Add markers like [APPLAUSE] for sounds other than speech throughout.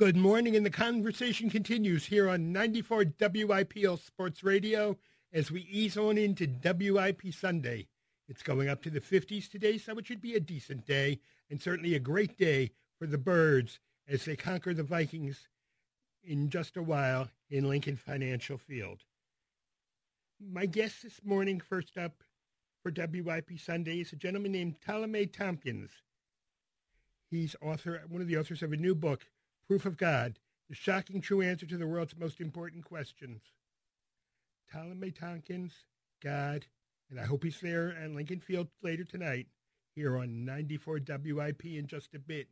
Good morning, and the conversation continues here on 94 WIPL Sports Radio as we ease on into WIP Sunday. It's going up to the 50s today, so it should be a decent day, and certainly a great day for the Birds as they conquer the Vikings in just a while in Lincoln Financial Field. My guest this morning, first up for WIP Sunday, is a gentleman named Ptolemy Tompkins. He's author, one of the authors of a new book, Proof of God, the shocking true answer to the world's most important questions. Ptolemy Tompkins, God, and I hope he's there at Lincoln Field later tonight here on 94 WIP in just a bit.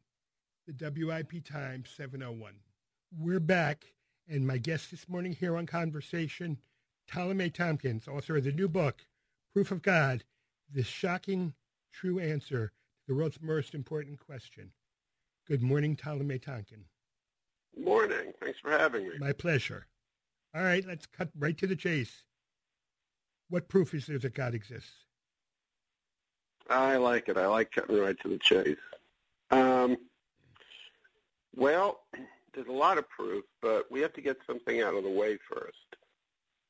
The WIP time 701. We're back, and my guest this morning here on Conversation, Ptolemy Tompkins, author of the new book, Proof of God, the shocking true answer to the world's most important question. Good morning, Ptolemy Tompkins. Morning. Thanks for having me. My pleasure. All right, let's cut right to the chase. What proof is there that God exists? I like it. I like cutting right to the chase. Um, well, there's a lot of proof, but we have to get something out of the way first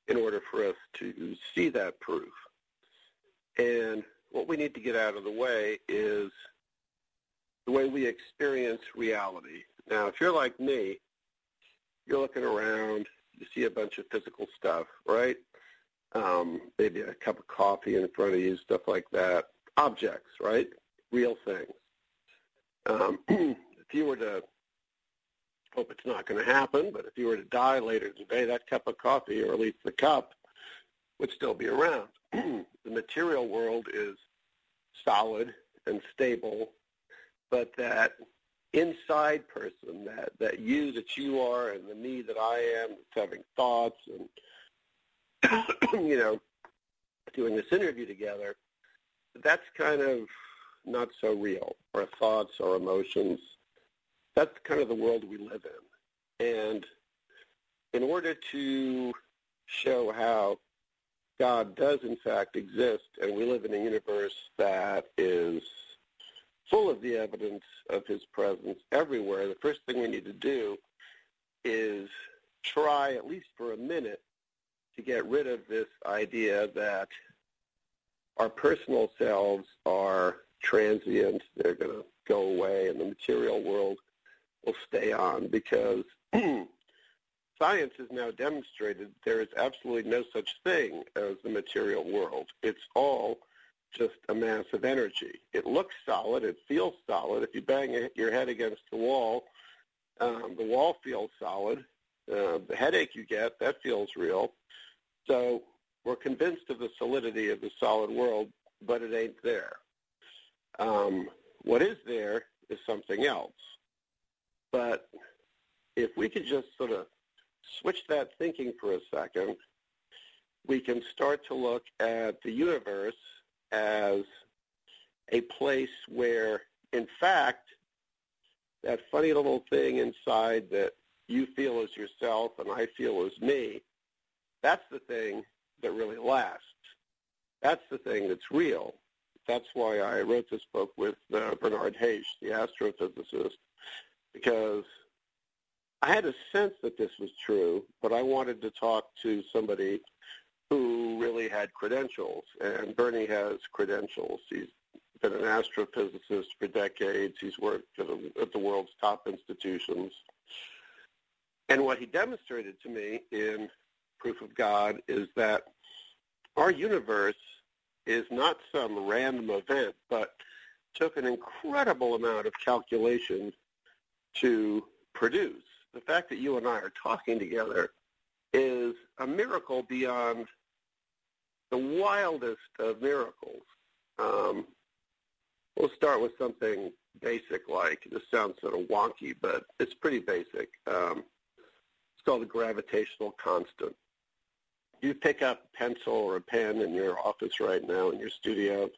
in order for us to see that proof. And what we need to get out of the way is the way we experience reality. Now, if you're like me, you're looking around, you see a bunch of physical stuff, right? Um, maybe a cup of coffee in front of you, stuff like that. Objects, right? Real things. Um, [CLEARS THROAT] if you were to, hope it's not going to happen, but if you were to die later today, that cup of coffee, or at least the cup, would still be around. [CLEARS THROAT] the material world is solid and stable, but that inside person, that, that you that you are and the me that I am that's having thoughts and, [COUGHS] you know, doing this interview together, that's kind of not so real. Our thoughts, our emotions, that's kind of the world we live in. And in order to show how God does in fact exist and we live in a universe that is full of the evidence of his presence everywhere, the first thing we need to do is try, at least for a minute, to get rid of this idea that our personal selves are transient, they're going to go away, and the material world will stay on because [CLEARS THROAT] science has now demonstrated there is absolutely no such thing as the material world. It's all just a mass of energy. It looks solid. It feels solid. If you bang your head against the wall, um, the wall feels solid. Uh, the headache you get, that feels real. So we're convinced of the solidity of the solid world, but it ain't there. Um, what is there is something else. But if we could just sort of switch that thinking for a second, we can start to look at the universe as a place where, in fact, that funny little thing inside that you feel as yourself and I feel as me, that's the thing that really lasts. That's the thing that's real. That's why I wrote this book with uh, Bernard Haisch, the astrophysicist, because I had a sense that this was true, but I wanted to talk to somebody who really had credentials, and Bernie has credentials. He's been an astrophysicist for decades. He's worked at, a, at the world's top institutions. And what he demonstrated to me in Proof of God is that our universe is not some random event, but took an incredible amount of calculation to produce. The fact that you and I are talking together is a miracle beyond the wildest of miracles. Um, we'll start with something basic like, this sounds sort of wonky, but it's pretty basic. Um, it's called the gravitational constant. You pick up a pencil or a pen in your office right now in your studio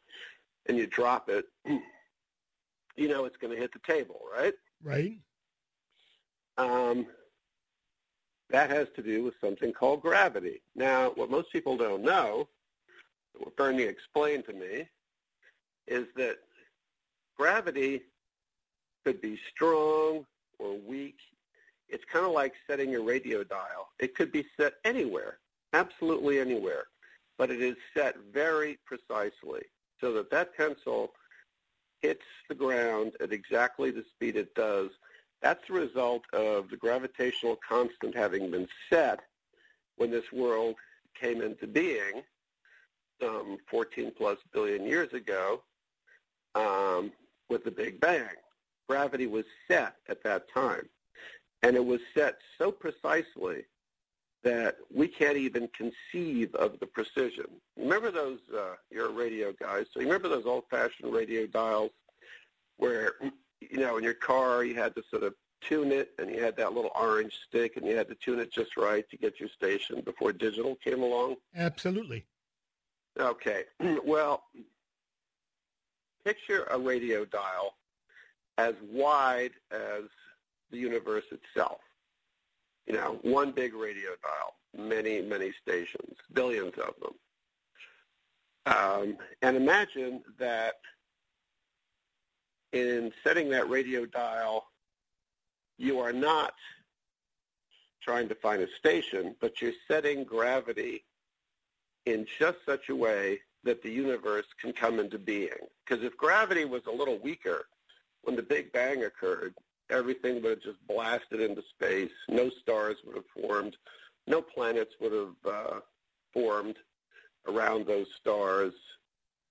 and you drop it, [CLEARS THROAT] you know it's going to hit the table, right? Right. Um, that has to do with something called gravity. Now, what most people don't know what Bernie explained to me is that gravity could be strong or weak. It's kind of like setting your radio dial. It could be set anywhere, absolutely anywhere, but it is set very precisely so that that pencil hits the ground at exactly the speed it does. That's the result of the gravitational constant having been set when this world came into being some 14 plus billion years ago um, with the Big Bang. Gravity was set at that time. And it was set so precisely that we can't even conceive of the precision. Remember those, uh, you're a radio guy, so you remember those old-fashioned radio dials where, you know, in your car you had to sort of tune it and you had that little orange stick and you had to tune it just right to get your station before digital came along? Absolutely. Okay. [CLEARS THROAT] Well, picture a radio dial as wide as the universe itself. You know, one big radio dial, many, many stations, billions of them. Um, and imagine that in setting that radio dial, you are not trying to find a station, but you're setting gravity in just such a way that the universe can come into being. Because if gravity was a little weaker when the Big Bang occurred, everything would have just blasted into space. No stars would have formed. No planets would have uh, formed around those stars.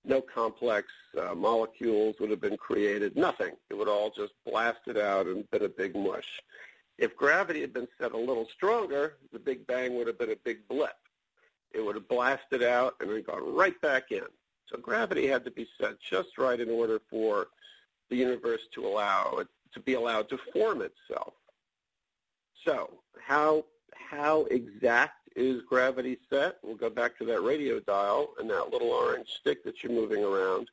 No complex uh, molecules would have been created. Nothing. It would all just blasted out and been a big mush. If gravity had been set a little stronger, the Big Bang would have been a big blip. It would have blasted out and then gone right back in. So gravity had to be set just right in order for the universe to allow it to be allowed to form itself. So how how exact is gravity set? We'll go back to that radio dial and that little orange stick that you're moving around.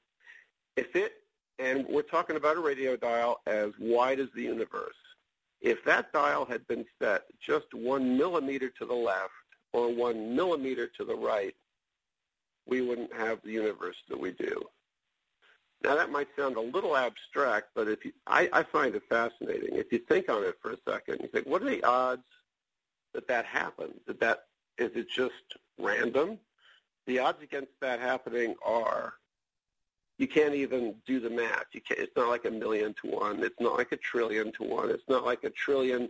If it and we're talking about a radio dial as wide as the universe. If that dial had been set just one millimeter to the left or one millimeter to the right, we wouldn't have the universe that we do. Now that might sound a little abstract, but if you, I, I find it fascinating. If you think on it for a second, you think, what are the odds that that happens? That that is it just random? The odds against that happening are you can't even do the math. You can't, it's not like a million to one. It's not like a trillion to one. It's not like a trillion,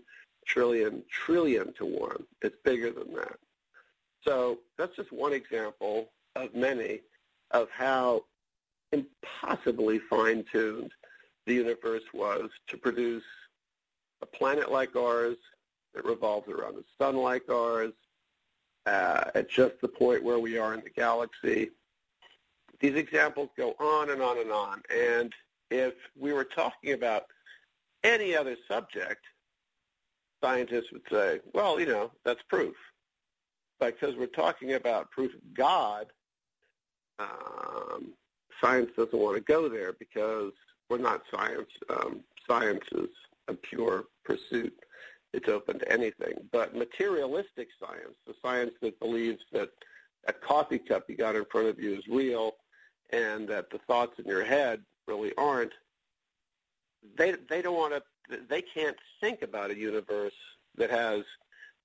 trillion, trillion to one. It's bigger than that. So that's just one example of many of how impossibly fine-tuned the universe was to produce a planet like ours that revolves around a sun like ours uh, at just the point where we are in the galaxy. These examples go on and on and on. And if we were talking about any other subject, scientists would say, well, you know, that's proof. But because we're talking about proof of God, um, science doesn't want to go there because we're not science. Um, science is a pure pursuit. It's open to anything. But materialistic science, the science that believes that that coffee cup you got in front of you is real and that the thoughts in your head really aren't, they, they don't want to, they can't think about a universe that has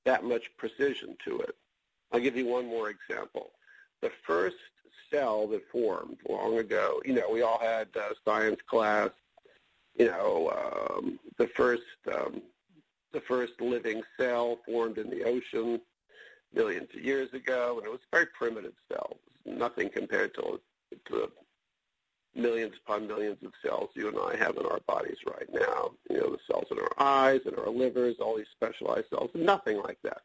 that much precision to it. I'll give you one more example. The first cell that formed long ago. You know, we all had uh, science class. You know, um, the first um, the first living cell formed in the ocean millions of years ago, and it was a very primitive cell. Nothing compared to, to millions upon millions of cells you and I have in our bodies right now. You know, the cells in our eyes and our livers, all these specialized cells, nothing like that.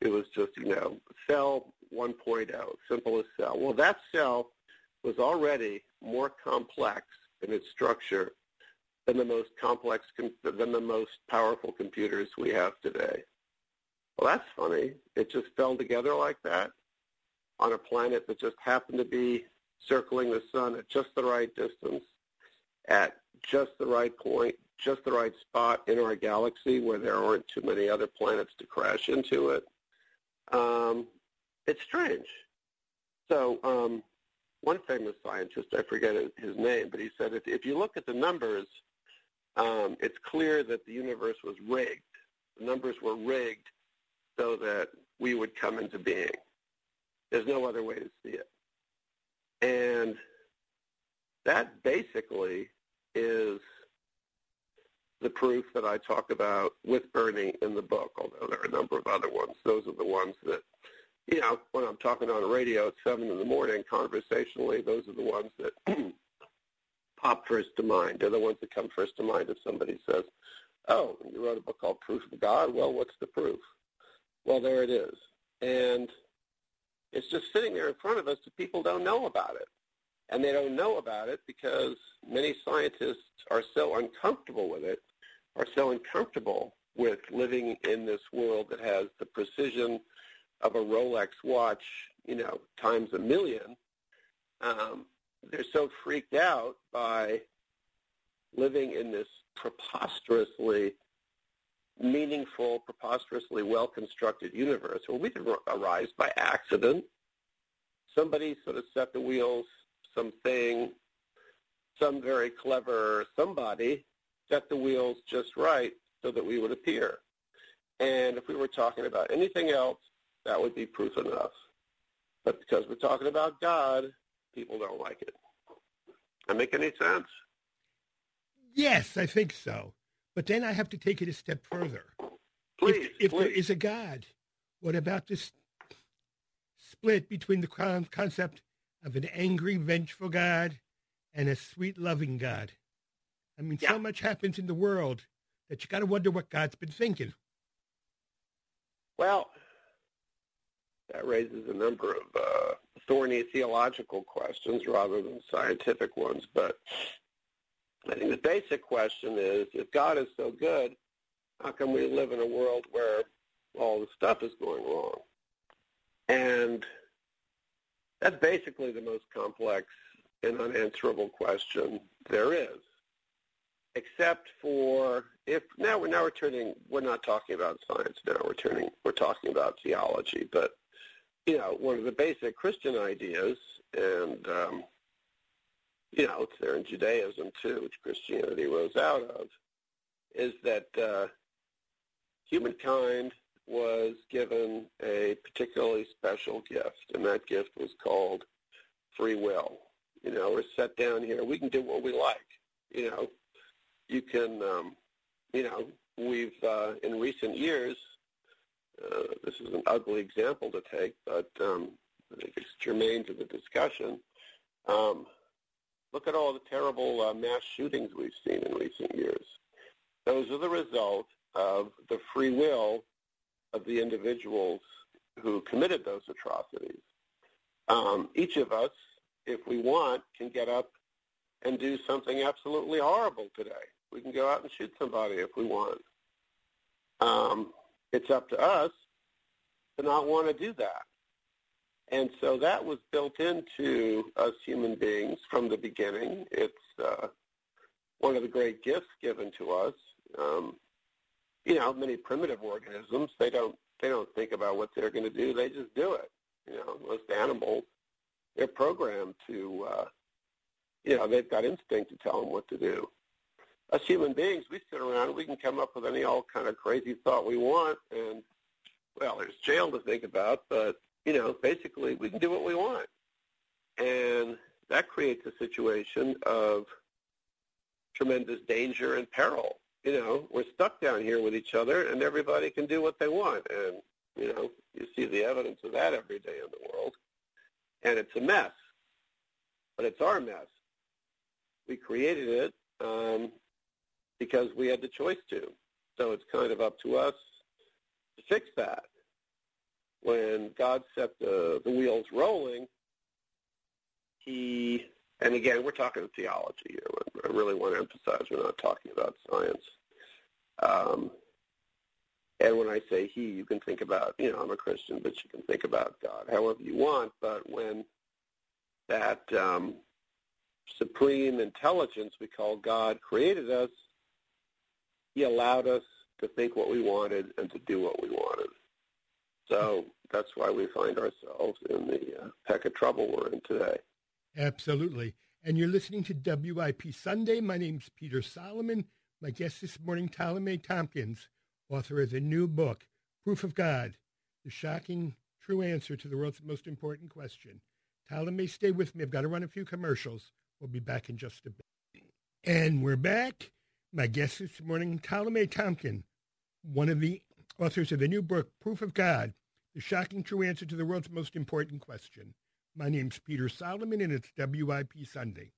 It was just, you know, cell 1.0, simple as cell. Well, that cell was already more complex in its structure than the most complex, than the most powerful computers we have today. Well, that's funny. It just fell together like that on a planet that just happened to be circling the sun at just the right distance, at just the right point, just the right spot in our galaxy where there aren't too many other planets to crash into it. Um, it's strange. So um, one famous scientist, I forget his name, but he said if, if you look at the numbers, um, it's clear that the universe was rigged. The numbers were rigged so that we would come into being. There's no other way to see it. And that basically is the proof that I talk about with Bernie in the book, although there are a number of other ones. Those are the ones that, you know, when I'm talking on the radio at 7 in the morning conversationally, those are the ones that [CLEARS THROAT] pop first to mind. They're the ones that come first to mind if somebody says, oh, you wrote a book called Proof of God. Well, what's the proof? Well, there it is. And it's just sitting there in front of us that people don't know about it. And they don't know about it because many scientists are so uncomfortable with it, are so uncomfortable with living in this world that has the precision of a Rolex watch, you know, times a million. Um, they're so freaked out by living in this preposterously meaningful, preposterously well-constructed universe where we didn't arise by accident. Somebody sort of set the wheels, something, some very clever somebody set the wheels just right so that we would appear. And if we were talking about anything else, that would be proof enough. But because we're talking about God, people don't like it. Does That make any sense? Yes, I think so. But then I have to take it a step further. Please, if, if please. there is a God, what about this split between the concept of an angry, vengeful God and a sweet, loving God? I mean, yeah. so much happens in the world that you got to wonder what God's been thinking. Well, that raises a number of uh, thorny theological questions rather than scientific ones. But I think the basic question is, if God is so good, how come we live in a world where all the stuff is going wrong? And that's basically the most complex and unanswerable question there is. Except for if now we're now we're turning we're not talking about science now we're turning we're talking about theology but you know, one of the basic Christian ideas, and um, you know, it's there in Judaism too, which Christianity rose out of, is that uh, humankind was given a particularly special gift, and that gift was called free will. You know, we're set down here. We can do what we like. You know, you can, um, you know, we've uh, in recent years uh, this is an ugly example to take, but um, I think it's germane to the discussion. Um, look at all the terrible uh, mass shootings we've seen in recent years. Those are the result of the free will of the individuals who committed those atrocities. Um, each of us, if we want, can get up and do something absolutely horrible today. We can go out and shoot somebody if we want. Um, it's up to us to not want to do that. And so that was built into us human beings from the beginning. It's uh, one of the great gifts given to us. Um, you know, many primitive organisms they don't they don't think about what they're going to do. They just do it. You know, most animals they're programmed to. Uh, you know, they've got instinct to tell them what to do us human beings, we sit around we can come up with any all kind of crazy thought we want, and well, there's jail to think about, but you know, basically we can do what we want, and that creates a situation of tremendous danger and peril. You know, we're stuck down here with each other, and everybody can do what they want, and you know, you see the evidence of that every day in the world, and it's a mess, but it's our mess. We created it. Um, because we had the choice to. So it's kind of up to us to fix that. When God set the, the wheels rolling, he, and again, we're talking theology here. I really want to emphasize we're not talking about science. Um, and when I say he, you can think about, you know, I'm a Christian, but you can think about God however you want. But when that um, supreme intelligence we call God created us, he allowed us to think what we wanted and to do what we wanted. So that's why we find ourselves in the uh, peck of trouble we're in today. Absolutely. And you're listening to WIP Sunday. My name's Peter Solomon. My guest this morning, Ptolemy Tompkins, author of the new book, Proof of God, the shocking true answer to the world's most important question. Ptolemy, stay with me. I've got to run a few commercials. We'll be back in just a bit. And we're back. My guest this morning, Ptolemy Tompkins, one of the authors of the new book, Proof of God, the shocking true answer to the world's most important question. My name's Peter Solomon, and it's WIP Sunday.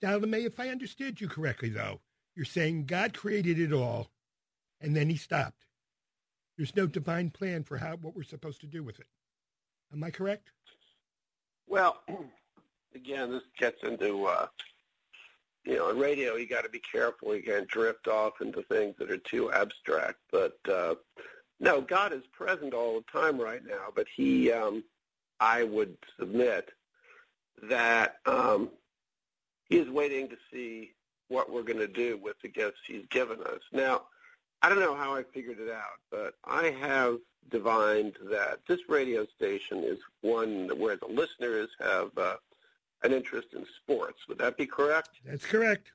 Ptolemy, if I understood you correctly, though, you're saying God created it all, and then he stopped. There's no divine plan for how what we're supposed to do with it. Am I correct? Well, [CLEARS THROAT] again, this gets into uh, you know, on radio, you got to be careful. You can't drift off into things that are too abstract. But uh, no, God is present all the time right now. But He, um, I would submit that um, He is waiting to see what we're going to do with the gifts He's given us. Now, I don't know how I figured it out, but I have divined that this radio station is one where the listeners have uh, an interest in sports. Would that be correct? That's correct.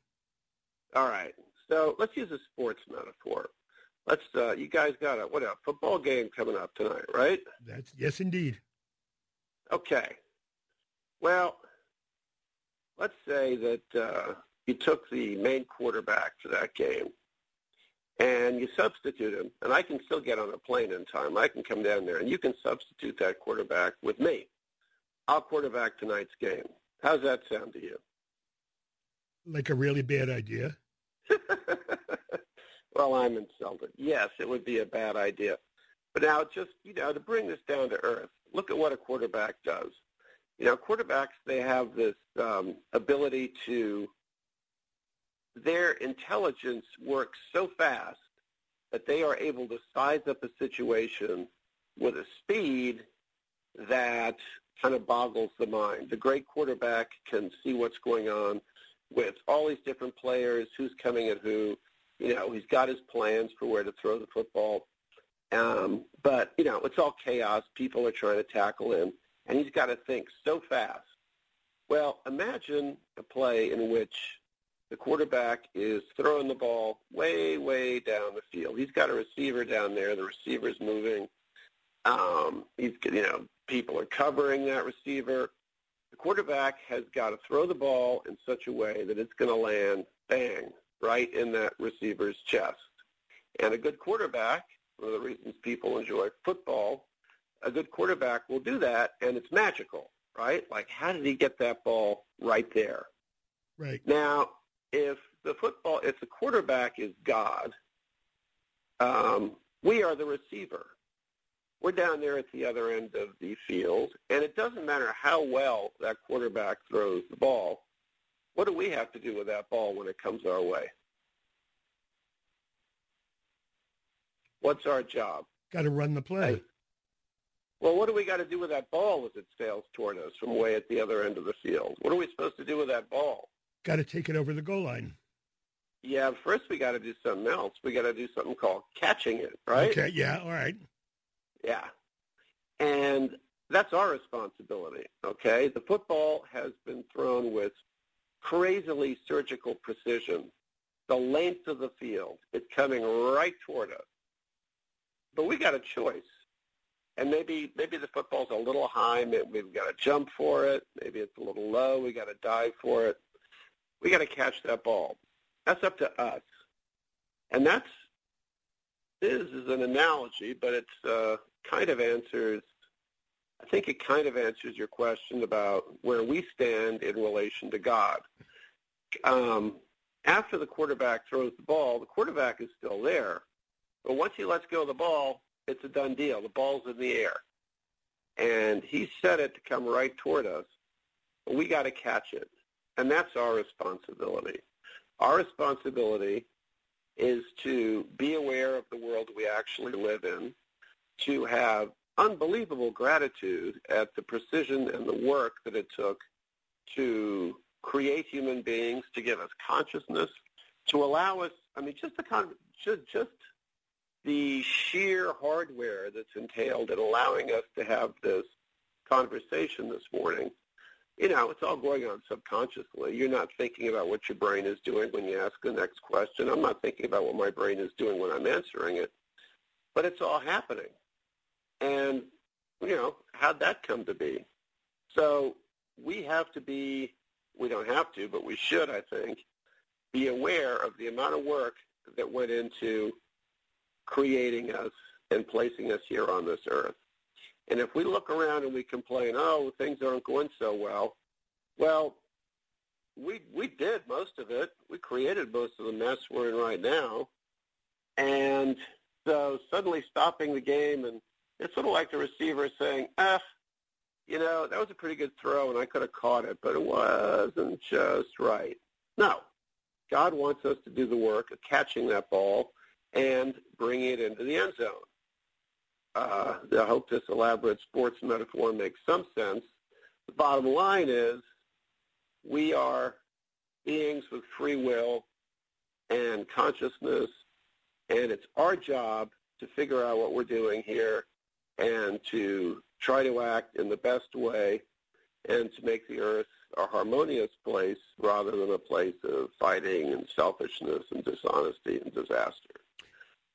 All right. So let's use a sports metaphor. Let's. Uh, you guys got a what a football game coming up tonight, right? That's yes, indeed. Okay. Well, let's say that uh, you took the main quarterback for that game, and you substitute him, and I can still get on a plane in time. I can come down there, and you can substitute that quarterback with me. I'll quarterback tonight's game. How's that sound to you? Like a really bad idea? [LAUGHS] well, I'm insulted. Yes, it would be a bad idea. But now just, you know, to bring this down to earth, look at what a quarterback does. You know, quarterbacks, they have this um, ability to, their intelligence works so fast that they are able to size up a situation with a speed that kind of boggles the mind. The great quarterback can see what's going on with all these different players, who's coming at who. You know, he's got his plans for where to throw the football. Um, but, you know, it's all chaos. People are trying to tackle him, and he's got to think so fast. Well, imagine a play in which the quarterback is throwing the ball way, way down the field. He's got a receiver down there. The receiver's moving. Um, he's, you know, people are covering that receiver. The quarterback has got to throw the ball in such a way that it's going to land bang right in that receiver's chest. And a good quarterback, one of the reasons people enjoy football, a good quarterback will do that, and it's magical, right? Like, how did he get that ball right there? Right. Now, if the football, if the quarterback is God, um, we are the receiver. We're down there at the other end of the field, and it doesn't matter how well that quarterback throws the ball. What do we have to do with that ball when it comes our way? What's our job? Got to run the play. Hey, well, what do we got to do with that ball as it sails toward us from way at the other end of the field? What are we supposed to do with that ball? Got to take it over the goal line. Yeah, first we got to do something else. We got to do something called catching it, right? Okay, yeah, all right. Yeah. And that's our responsibility, okay? The football has been thrown with crazily surgical precision. The length of the field, it's coming right toward us. But we got a choice. And maybe maybe the football's a little high. Maybe we've got to jump for it. Maybe it's a little low. We got to dive for it. We got to catch that ball. That's up to us. And that's this is an analogy, but it's uh, kind of answers, I think it kind of answers your question about where we stand in relation to God. Um, after the quarterback throws the ball, the quarterback is still there. But once he lets go of the ball, it's a done deal. The ball's in the air. And he set it to come right toward us. We got to catch it. And that's our responsibility. Our responsibility is to be aware of the world we actually live in, to have unbelievable gratitude at the precision and the work that it took to create human beings, to give us consciousness, to allow us, I mean, just the, con- just, just the sheer hardware that's entailed in allowing us to have this conversation this morning you know, it's all going on subconsciously. You're not thinking about what your brain is doing when you ask the next question. I'm not thinking about what my brain is doing when I'm answering it. But it's all happening. And, you know, how'd that come to be? So we have to be, we don't have to, but we should, I think, be aware of the amount of work that went into creating us and placing us here on this earth. And if we look around and we complain, oh, things aren't going so well, well, we we did most of it. We created most of the mess we're in right now. And so suddenly stopping the game and it's sort of like the receiver saying, ah, you know, that was a pretty good throw and I could have caught it, but it wasn't just right. No. God wants us to do the work of catching that ball and bringing it into the end zone. Uh, I hope this elaborate sports metaphor makes some sense. The bottom line is we are beings with free will and consciousness, and it's our job to figure out what we're doing here and to try to act in the best way and to make the earth a harmonious place rather than a place of fighting and selfishness and dishonesty and disaster.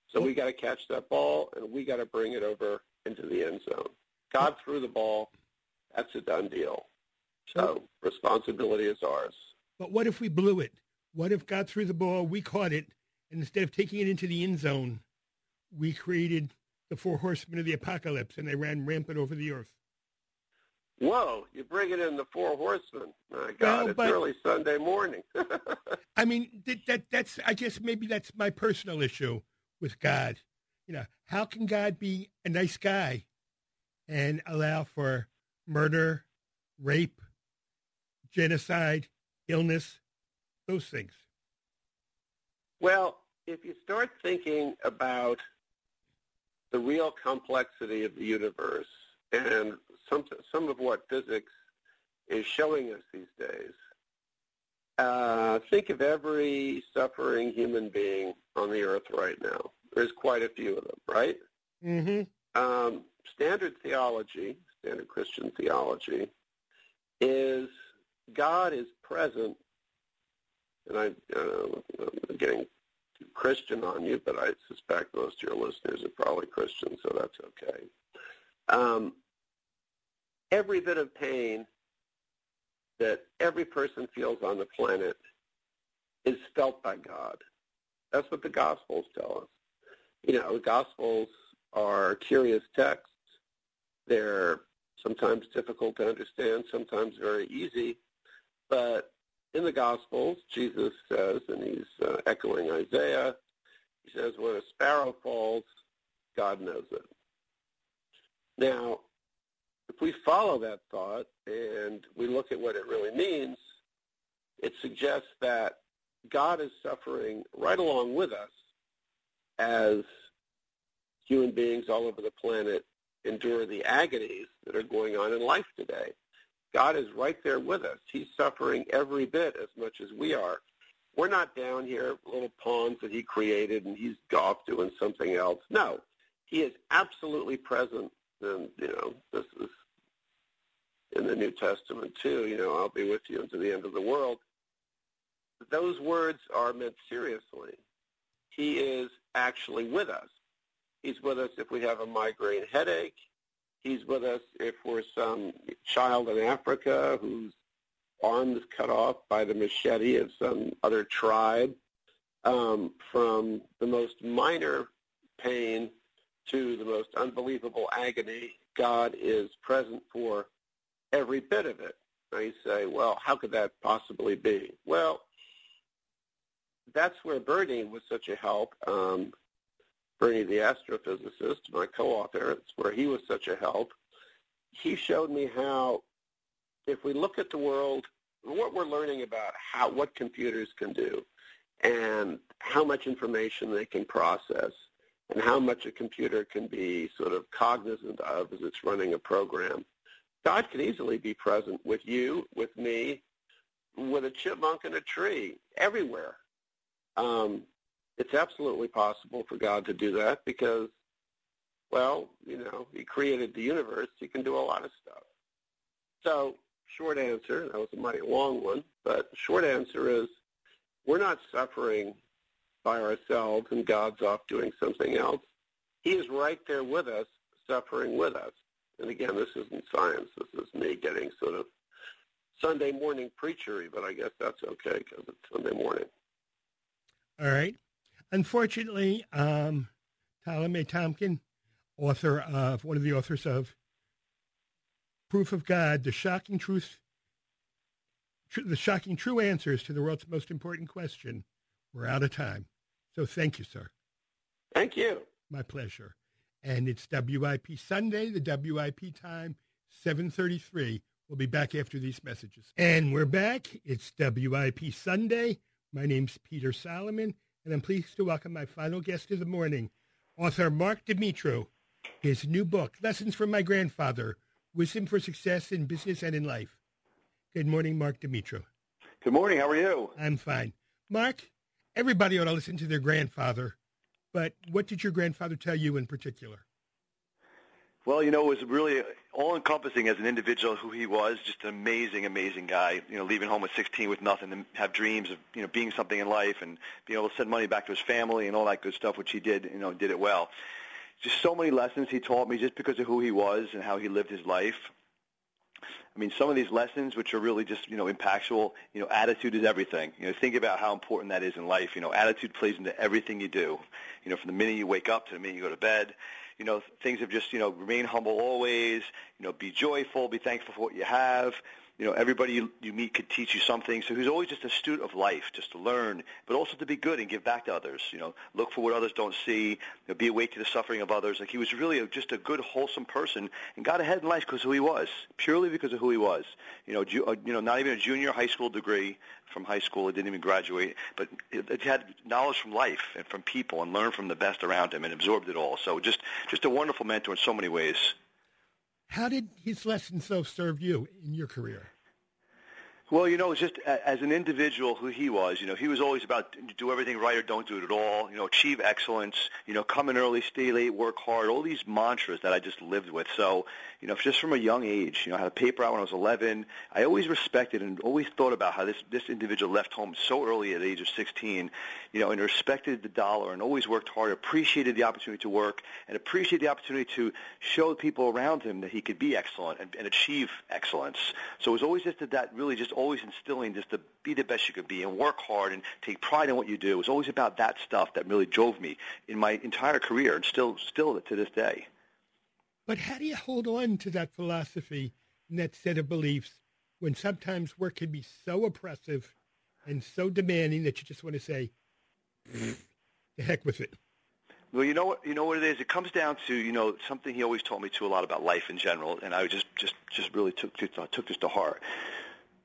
So we got to catch that ball and we got to bring it over into the end zone. God threw the ball. That's a done deal. So responsibility is ours. But what if we blew it? What if God threw the ball, we caught it, and instead of taking it into the end zone, we created the four horsemen of the apocalypse and they ran rampant over the earth? Whoa, you bring it in the four horsemen. My God, well, it's early Sunday morning. [LAUGHS] I mean, that, that that's I guess maybe that's my personal issue with God. You know, how can God be a nice guy and allow for murder, rape, genocide, illness, those things? Well, if you start thinking about the real complexity of the universe and some some of what physics is showing us these days, uh, think of every suffering human being on the earth right now. There's quite a few of them, right? Mm-hmm. Um, standard theology, standard Christian theology, is God is present, and I, uh, I'm getting Christian on you, but I suspect most of your listeners are probably Christian, so that's okay. Um, every bit of pain that every person feels on the planet is felt by God. That's what the Gospels tell us. You know, the Gospels are curious texts. They're sometimes difficult to understand, sometimes very easy. But in the Gospels, Jesus says, and he's uh, echoing Isaiah, he says, when a sparrow falls, God knows it. Now, if we follow that thought and we look at what it really means, it suggests that God is suffering right along with us as human beings all over the planet endure the agonies that are going on in life today. God is right there with us. He's suffering every bit as much as we are. We're not down here, little pawns that he created, and he's off doing something else. No, he is absolutely present and you know this is in the New Testament too. You know, I'll be with you unto the end of the world. Those words are meant seriously. He is actually with us. He's with us if we have a migraine headache. He's with us if we're some child in Africa whose arm is cut off by the machete of some other tribe. Um, from the most minor pain to the most unbelievable agony, God is present for every bit of it. Now you say, well, how could that possibly be? Well, that's where Bernie was such a help. Um, Bernie, the astrophysicist, my co-author, it's where he was such a help. He showed me how, if we look at the world, what we're learning about how what computers can do, and how much information they can process, and how much a computer can be sort of cognizant of as it's running a program. God can easily be present with you, with me, with a chipmunk in a tree, everywhere. Um, it's absolutely possible for God to do that because, well, you know, he created the universe. He can do a lot of stuff. So short answer, that was a mighty long one, but short answer is we're not suffering by ourselves and God's off doing something else. He is right there with us, suffering with us. And again, this isn't science. This is me getting sort of Sunday morning preachery, but I guess that's okay because it's Sunday morning. All right. Unfortunately, um, Ptolemy Tompkin, author of one of the authors of Proof of God, the shocking truth, tr- the shocking true answers to the world's most important question. We're out of time. So thank you, sir. Thank you. My pleasure. And it's WIP Sunday, the WIP time, 733. We'll be back after these messages. And we're back. It's WIP Sunday. My name's Peter Solomon, and I'm pleased to welcome my final guest of the morning, author Marc Demetriou. His new book, Lessons from My Grandfather, Wisdom for Success in Business and in Life. Good morning, Marc Demetriou. Good morning. How are you? I'm fine. Mark, everybody ought to listen to their grandfather, but what did your grandfather tell you in particular? Well, you know, it was really all-encompassing as an individual who he was. Just an amazing, amazing guy. You know, leaving home at 16 with nothing and have dreams of, you know, being something in life and being able to send money back to his family and all that good stuff, which he did, you know, did it well. Just so many lessons he taught me just because of who he was and how he lived his life. I mean, some of these lessons, which are really just, you know, impactful, you know, attitude is everything. You know, think about how important that is in life. You know, attitude plays into everything you do. You know, from the minute you wake up to the minute you go to bed you know, things have just, you know, remain humble always, you know, be joyful, be thankful for what you have. You know, everybody you, you meet could teach you something. So he's always just a student of life, just to learn, but also to be good and give back to others. You know, look for what others don't see, you know, be awake to the suffering of others. Like he was really a, just a good, wholesome person and got ahead in life because who he was, purely because of who he was. You know, ju- uh, you know, not even a junior high school degree from high school. He didn't even graduate, but it, it had knowledge from life and from people and learned from the best around him and absorbed it all. So just, just a wonderful mentor in so many ways. How did his lessons, though, serve you in your career? Well, you know, just as an individual who he was, you know, he was always about do everything right or don't do it at all, you know, achieve excellence, you know, come in early, stay late, work hard, all these mantras that I just lived with. So, you know, just from a young age, you know, I had a paper out when I was 11. I always respected and always thought about how this, this individual left home so early at the age of 16, you know, and respected the dollar and always worked hard, appreciated the opportunity to work and appreciated the opportunity to show the people around him that he could be excellent and, and achieve excellence. So it was always just that, that really just always instilling just to be the best you could be and work hard and take pride in what you do. It was always about that stuff that really drove me in my entire career and still still to this day. But how do you hold on to that philosophy and that set of beliefs when sometimes work can be so oppressive and so demanding that you just want to say, the heck with it? Well, you know what you know what it is. It comes down to you know something he always taught me to a lot about life in general, and I just just just really took took, took this to heart.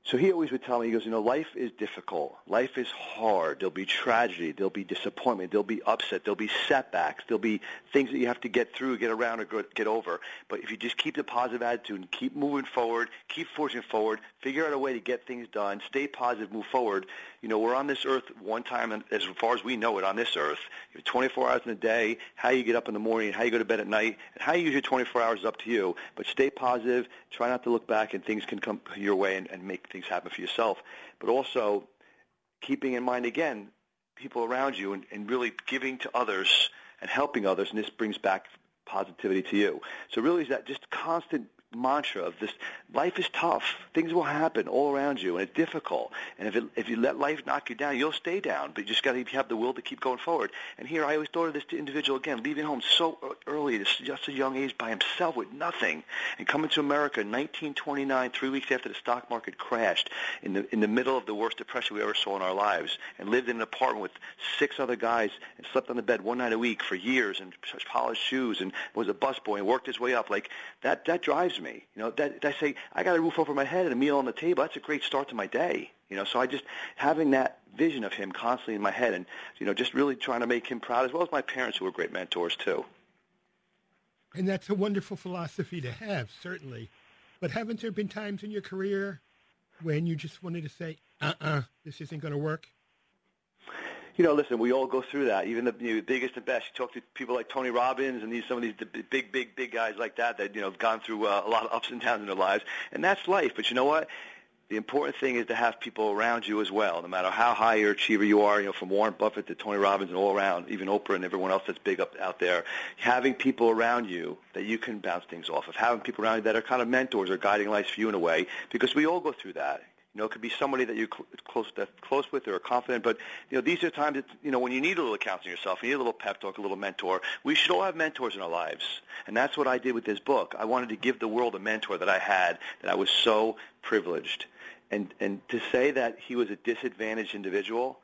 So he always would tell me, he goes, you know, life is difficult. Life is hard. There'll be tragedy. There'll be disappointment. There'll be upset. There'll be setbacks. There'll be things that you have to get through, get around, or get over. But if you just keep the positive attitude and keep moving forward, keep forging forward, figure out a way to get things done, stay positive, move forward. You know, we're on this earth one time, as far as we know it, on this earth, you have 24 hours in a day. How you get up in the morning, how you go to bed at night, how you use your 24 hours is up to you. But stay positive. Try not to look back, and things can come your way and, and make things happen for yourself, but also keeping in mind again people around you and, and really giving to others and helping others, and this brings back positivity to you. So really is that just constant mantra of this life is tough. Things will happen all around you, and it's difficult. And if it, if you let life knock you down, you'll stay down. But you just got to have the will to keep going forward. And here, I always thought of this individual again, leaving home so early, at just a young age, by himself with nothing, and coming to America in 1929, three weeks after the stock market crashed, in the in the middle of the worst depression we ever saw in our lives, and lived in an apartment with six other guys, and slept on the bed one night a week for years, and polished shoes, and was a busboy, and worked his way up. Like that, that drives me me. You know, that, I say I got a roof over my head and a meal on the table. That's a great start to my day. You know, so I just having that vision of him constantly in my head, and you know, just really trying to make him proud, as well as my parents, who were great mentors too. And that's a wonderful philosophy to have, certainly. But haven't there been times in your career when you just wanted to say, "Uh-uh, this isn't going to work"? You know, listen, we all go through that. Even the you know, biggest and best. You talk to people like Tony Robbins and these some of these big, big, big guys like that that you know have gone through uh, a lot of ups and downs in their lives, and that's life. But you know what? The important thing is to have people around you as well, no matter how high your achiever you are, you know, from Warren Buffett to Tony Robbins and all around, even Oprah and everyone else that's big up out there, having people around you that you can bounce things off of, having people around you that are kind of mentors or guiding lights for you in a way, because we all go through that. You know, it could be somebody that you're close that close with or confident. But you know, these are times that you know when you need a little counseling yourself, you need a little pep talk, a little mentor. We should all have mentors in our lives, and that's what I did with this book. I wanted to give the world a mentor that I had, that I was so privileged, and and to say that he was a disadvantaged individual.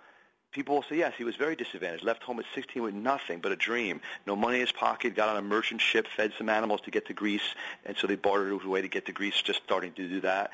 People will say, yes, he was very disadvantaged. Left home at 16 with nothing but a dream. No money in his pocket, got on a merchant ship, fed some animals to get to Greece, and so they bartered away to get to Greece, just starting to do that.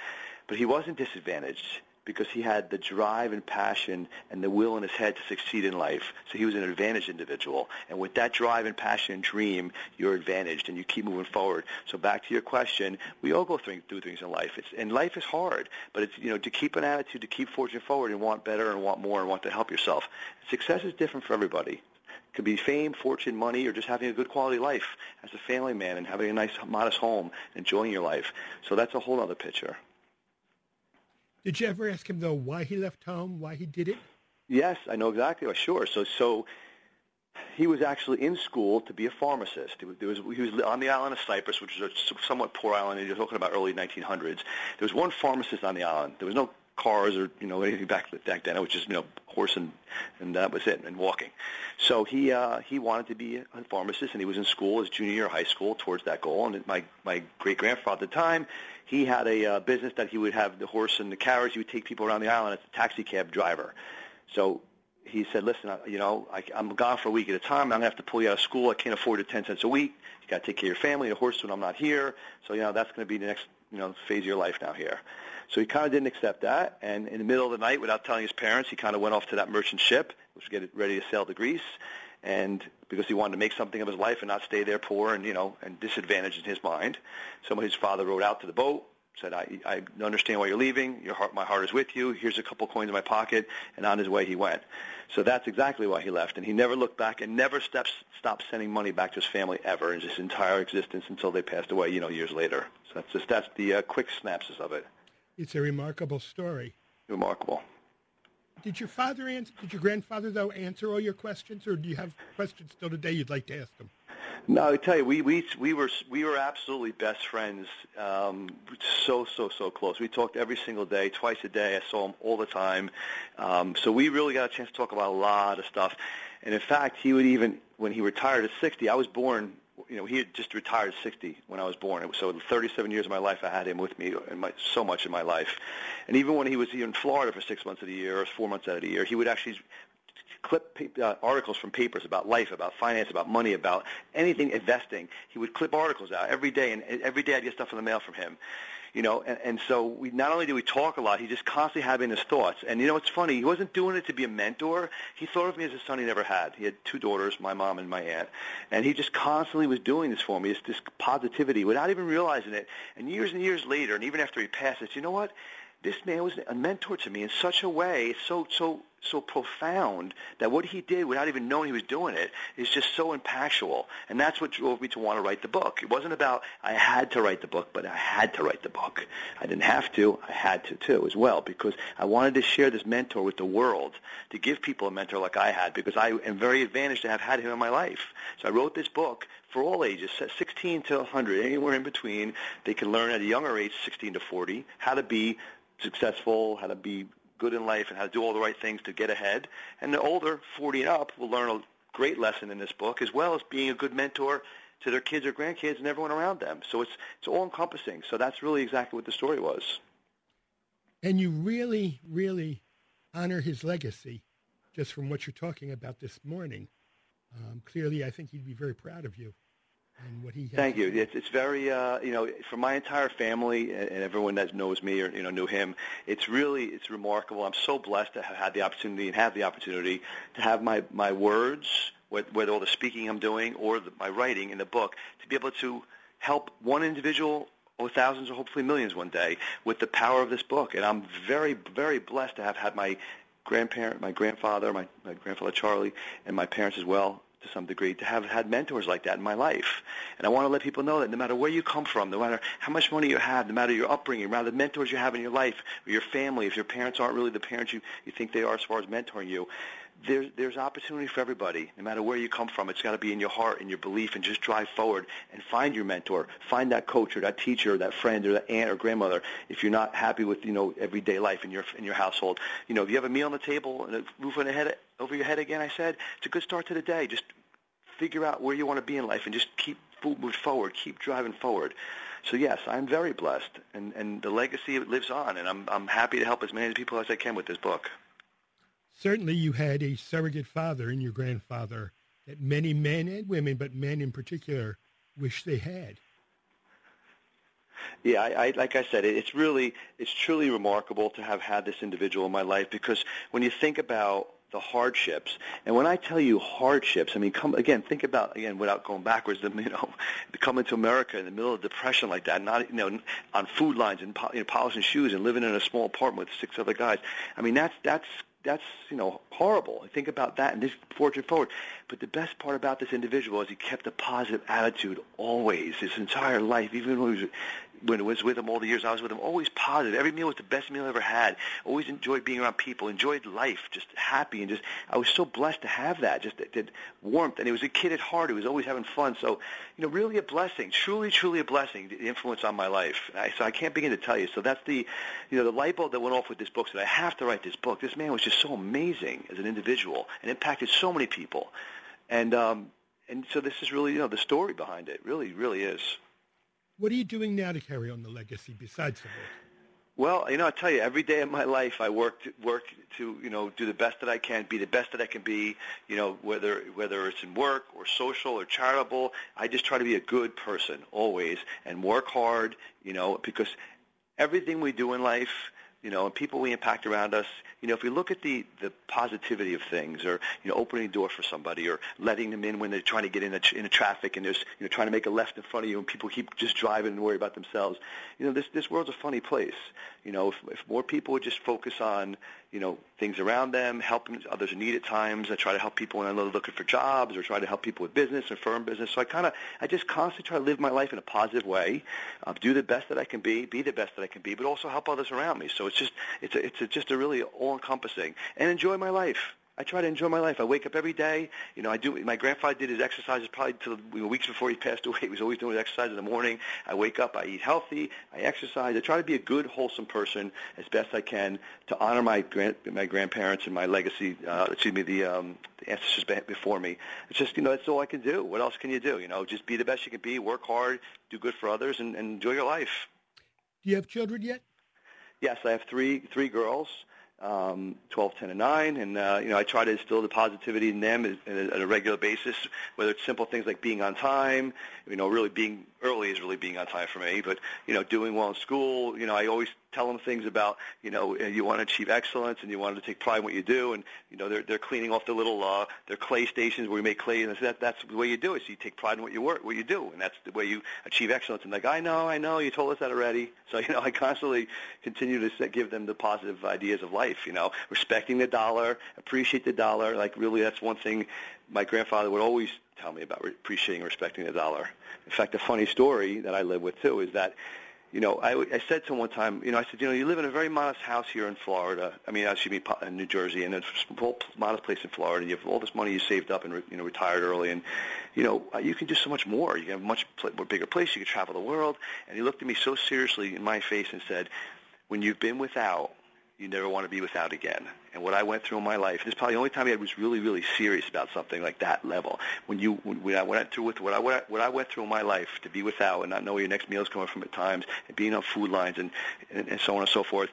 But he wasn't disadvantaged because he had the drive and passion and the will in his head to succeed in life. So he was an advantaged individual. And with that drive and passion and dream, you're advantaged and you keep moving forward. So back to your question, we all go through, through things in life. It's, and life is hard, but it's, you know, to keep an attitude, to keep forging forward and want better and want more and want to help yourself. Success is different for everybody. It could be fame, fortune, money, or just having a good quality life as a family man and having a nice, modest home, enjoying your life. So that's a whole other picture. Did you ever ask him though why he left home, why he did it? Yes, I know exactly. Sure. So so he was actually in school to be a pharmacist. He was, was, he was on the island of Cyprus, which is a somewhat poor island. And you're talking about early 1900s. There was one pharmacist on the island. There was no cars or you know anything back back then. It was just you know horse and and that was it and walking. So he uh, he wanted to be a pharmacist and he was in school, his junior year of high school, towards that goal. And my my great grandfather at the time he had a uh, business that he would have the horse and the carriage. He would take people around the island as a taxi cab driver. So he said, listen, you know, I, I'm gone for a week at a time. I'm going to have to pull you out of school. I can't afford it 10 cents a week. You got to take care of your family, the horse when I'm not here. So, you know, that's going to be the next, you know, phase of your life now here. So he kind of didn't accept that. And in the middle of the night, without telling his parents, he kind of went off to that merchant ship, which was getting ready to sail to Greece. And because he wanted to make something of his life and not stay there poor and, you know, and disadvantaged in his mind. So his father rowed out to the boat, said, I, I understand why you're leaving. Your heart, my heart is with you. Here's a couple coins in my pocket. And on his way he went. So that's exactly why he left. And he never looked back and never steps, stopped sending money back to his family ever in his entire existence until they passed away, you know, years later. So that's just, that's the uh, quick synopsis of it. It's a remarkable story. Remarkable. Did your father answer, did your grandfather, though, answer all your questions, or do you have questions still today you'd like to ask him? No, I tell you, we we we were we were absolutely best friends. Um, so so so close. We talked every single day, twice a day. I saw him all the time. Um, so we really got a chance to talk about a lot of stuff. And in fact, he would even when he retired at 60. I was born. You know, he had just retired at 60 when I was born. So 37 years of my life, I had him with me and my, so much in my life. And even when he was in Florida for six months of the year or four months out of the year, he would actually clip uh, articles from papers about life, about finance, about money, about anything investing. He would clip articles out every day, and every day I'd get stuff in the mail from him. You know, and, and so we not only did we talk a lot, he just constantly having his thoughts. And you know, it's funny. He wasn't doing it to be a mentor. He thought of me as a son he never had. He had two daughters, my mom and my aunt, and he just constantly was doing this for me. This, this positivity, without even realizing it. And years and years later, and even after he passed, I said, you know what? This man was a mentor to me in such a way, so so so profound that what he did without even knowing he was doing it is just so impactful. And that's what drove me to want to write the book. It wasn't about I had to write the book, but I had to write the book. I didn't have to. I had to too as well because I wanted to share this mentor with the world, to give people a mentor like I had because I am very advantaged to have had him in my life. So I wrote this book for all ages, 16 to 100, anywhere in between. They can learn at a younger age, 16 to 40, how to be successful, how to be good in life and how to do all the right things to get ahead. And the older, 40 and up, will learn a great lesson in this book, as well as being a good mentor to their kids or grandkids and everyone around them. So it's it's all encompassing. So that's really exactly what the story was. And you really, really honor his legacy, just from what you're talking about this morning. Um, clearly, I think he'd be very proud of you and what he. Thank you. It's it's very uh, you know for my entire family and, and everyone that knows me or you know knew him. It's really it's remarkable. I'm so blessed to have had the opportunity and have the opportunity to have my my words, whether all the speaking I'm doing or the, my writing in the book, to be able to help one individual or thousands or hopefully millions one day with the power of this book. And I'm very very blessed to have had my grandparent, my grandfather, my, my grandfather Charlie, and my parents as well to some degree to have had mentors like that in my life. And I want to let people know that no matter where you come from, no matter how much money you have, no matter your upbringing, no matter the mentors you have in your life or your family, if your parents aren't really the parents you, you think they are as far as mentoring you, there's there's opportunity for everybody, no matter where you come from. It's got to be in your heart and your belief, and just drive forward and find your mentor, find that coach or that teacher, or that friend or that aunt or grandmother. If you're not happy with you know everyday life in your in your household, you know if you have a meal on the table and a roof on the head over your head again, I said it's a good start to the day. Just figure out where you want to be in life and just keep moving forward, keep driving forward. So yes, I'm very blessed, and and the legacy lives on, and I'm I'm happy to help as many people as I can with this book certainly you had a surrogate father in your grandfather that many men and women, but men in particular, wish they had. Yeah, I, I, like I said, it's really, it's truly remarkable to have had this individual in my life because when you think about the hardships, and when I tell you hardships, I mean, come again, think about again without going backwards. The [LAUGHS] you know, coming to America in the middle of depression like that, not you know, on food lines and you know, polishing shoes and living in a small apartment with six other guys. I mean, that's that's that's you know horrible. Think about that and just forge it forward. But the best part about this individual is he kept a positive attitude always, his entire life, even when he was when it was with him all the years I was with him, always positive. Every meal was the best meal I ever had. Always enjoyed being around people, enjoyed life, just happy, and just I was so blessed to have that, just that, that warmth. And he was a kid at heart. He was always having fun. So, you know, really a blessing, truly, truly a blessing. The influence on my life. I, so I can't begin to tell you. So that's the, you know, the light bulb that went off with this book. Said I have to write this book. This man was just so amazing as an individual and impacted so many people. And um, and so this is really, you know, the story behind it. Really, really is. What are you doing now to carry on the legacy besides the book? Well, you know, I tell you, every day of my life, I work to, work to you know do the best that I can, be the best that I can be. You know, whether whether it's in work or social or charitable, I just try to be a good person always and work hard. You know, because everything we do in life, you know, and people we impact around us, you know, if we look at the, the positivity of things or, you know, opening a door for somebody or letting them in when they're trying to get in a, in a traffic and there's, you know, trying to make a left in front of you and people keep just driving and worry about themselves. You know, this, this world's a funny place. You know, if, if more people would just focus on, you know, things around them, helping others in need at times. I try to help people when I'm looking for jobs or try to help people with business and firm business. So I kind of, I just constantly try to live my life in a positive way, uh, do the best that I can be, be the best that I can be, but also help others around me. So it's just, it's a, it's a, just a really all-encompassing and enjoy my life. I try to enjoy my life. I wake up every day. You know, I do. My grandfather did his exercises probably till you know, weeks before he passed away. [LAUGHS] He was always doing his exercise in the morning. I wake up. I eat healthy. I exercise. I try to be a good, wholesome person as best I can to honor my grand, my grandparents and my legacy. Uh, excuse me, the, um, the ancestors before me. It's just you know that's all I can do. What else can you do? You know, just be the best you can be. Work hard. Do good for others, and, and enjoy your life. Do you have children yet? Yes, I have three three girls um, 12, 10, and 9. And, uh, you know, I try to instill the positivity in them at, at a regular basis, whether it's simple things like being on time, you know, really being early is really being on time for me, but, you know, doing well in school. You know, I always tell them things about, you know, you want to achieve excellence and you want to take pride in what you do. And, you know, they're, they're cleaning off the little, uh, their clay stations where we make clay. And that, that's the way you do it. So you take pride in what you work, what you do. And that's the way you achieve excellence. And like, I know, I know, you told us that already. [LAUGHS] So, you know, I constantly continue to give them the positive ideas of life, you know, respecting the dollar, appreciate the dollar. Like really that's one thing my grandfather would always tell me about appreciating and respecting the dollar. In fact, a funny story that I live with too is that you know, I, I said to him one time, you know, I said, you know, you live in a very modest house here in Florida. I mean, actually, in New Jersey, and it's a small, modest place in Florida. And you have all this money you saved up and re, you know retired early, and you know, uh, you can do so much more. You can have a much more bigger place. You can travel the world. And he looked at me so seriously in my face and said, when you've been without, you never want to be without again. And what I went through in my life, this is probably the only time I was really, really serious about something like that level. When you, when I went through with what I, what I went through in my life to be without and not know where your next meal is coming from at times, and being on food lines and, and, and so on and so forth,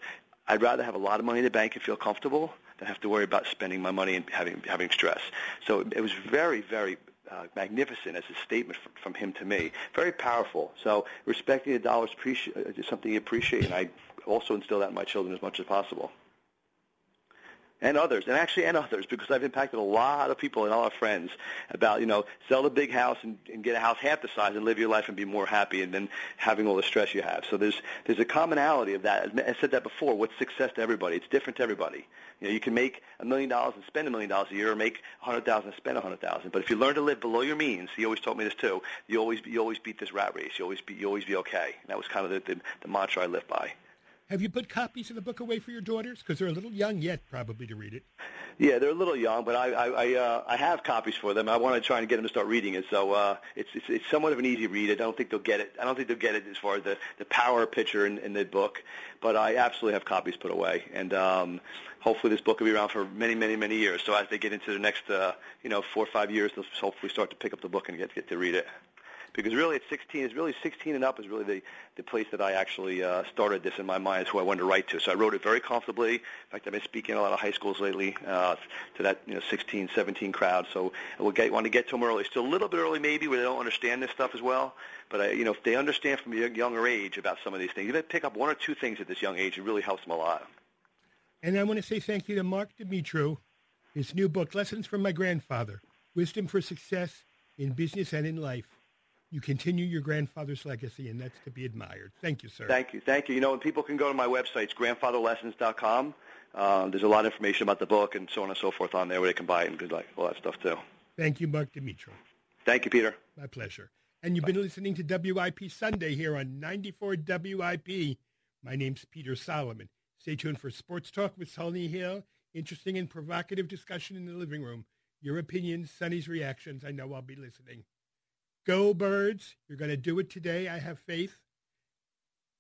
I'd rather have a lot of money in the bank and feel comfortable than have to worry about spending my money and having having stress. So it was very, very uh, magnificent as a statement from, from him to me. Very powerful. So respecting the dollar is, is something you appreciate, and I also instill that in my children as much as possible. And others, and actually and others, because I've impacted a lot of people and all our friends about, you know, sell the big house and, and get a house half the size and live your life and be more happy and then having all the stress you have. So there's there's a commonality of that. I said that before. What's success to everybody? It's different to everybody. You know, you can make a million dollars and spend a million dollars a year, or make a hundred thousand and spend a hundred thousand. But if you learn to live below your means, he always told me this too. You always you always beat this rat race. You always be you always be okay. And that was kind of the, the, the mantra I live by. Have you put copies of the book away for your daughters? Because they're a little young yet, probably, to read it. Yeah, they're a little young, but I I I, uh, I have copies for them. I want to try and get them to start reading it. So uh, it's, it's it's somewhat of an easy read. I don't think they'll get it. I don't think they'll get it as far as the the power picture in, in the book, but I absolutely have copies put away, and um, hopefully this book will be around for many many many years. So as they get into the next uh, you know four or five years, they'll hopefully start to pick up the book and get get to read it because really at 16 is really 16 and up is really the the place that I actually uh, started this in my mind is who I wanted to write to. So I wrote it very comfortably. In fact, I've been speaking a lot of high schools lately uh, to that you know 16, 17 crowd. So I would get, want to get to them early. Still a little bit early maybe where they don't understand this stuff as well. But I, you know if they understand from a younger age about some of these things, if they pick up one or two things at this young age, it really helps them a lot. And I want to say thank you to Marc Demetriou, his new book, Lessons from My Grandfather, Wisdom for Success in Business and in Life you continue your grandfather's legacy, and that's to be admired. Thank you, sir. Thank you. Thank you. You know, and people can go to my website, it's grandfatherlessons.com. Um, there's a lot of information about the book and so on and so forth on there where they can buy it and good like all that stuff too. Thank you, Marc Demetriou. Thank you, Peter. My pleasure. And you've Bye. been listening to WIP Sunday here on 94 WIP. My name's Peter Solomon. Stay tuned for Sports Talk with Sonny Hill. Interesting and provocative discussion in the living room. Your opinions, Sonny's reactions. I know I'll be listening. Go Birds. You're going to do it today. I have faith.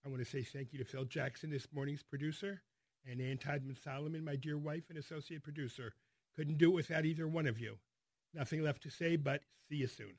I want to say thank you to Phil Jackson, this morning's producer, and Ann Tideman Solomon, my dear wife and associate producer. Couldn't do it without either one of you. Nothing left to say, but see you soon.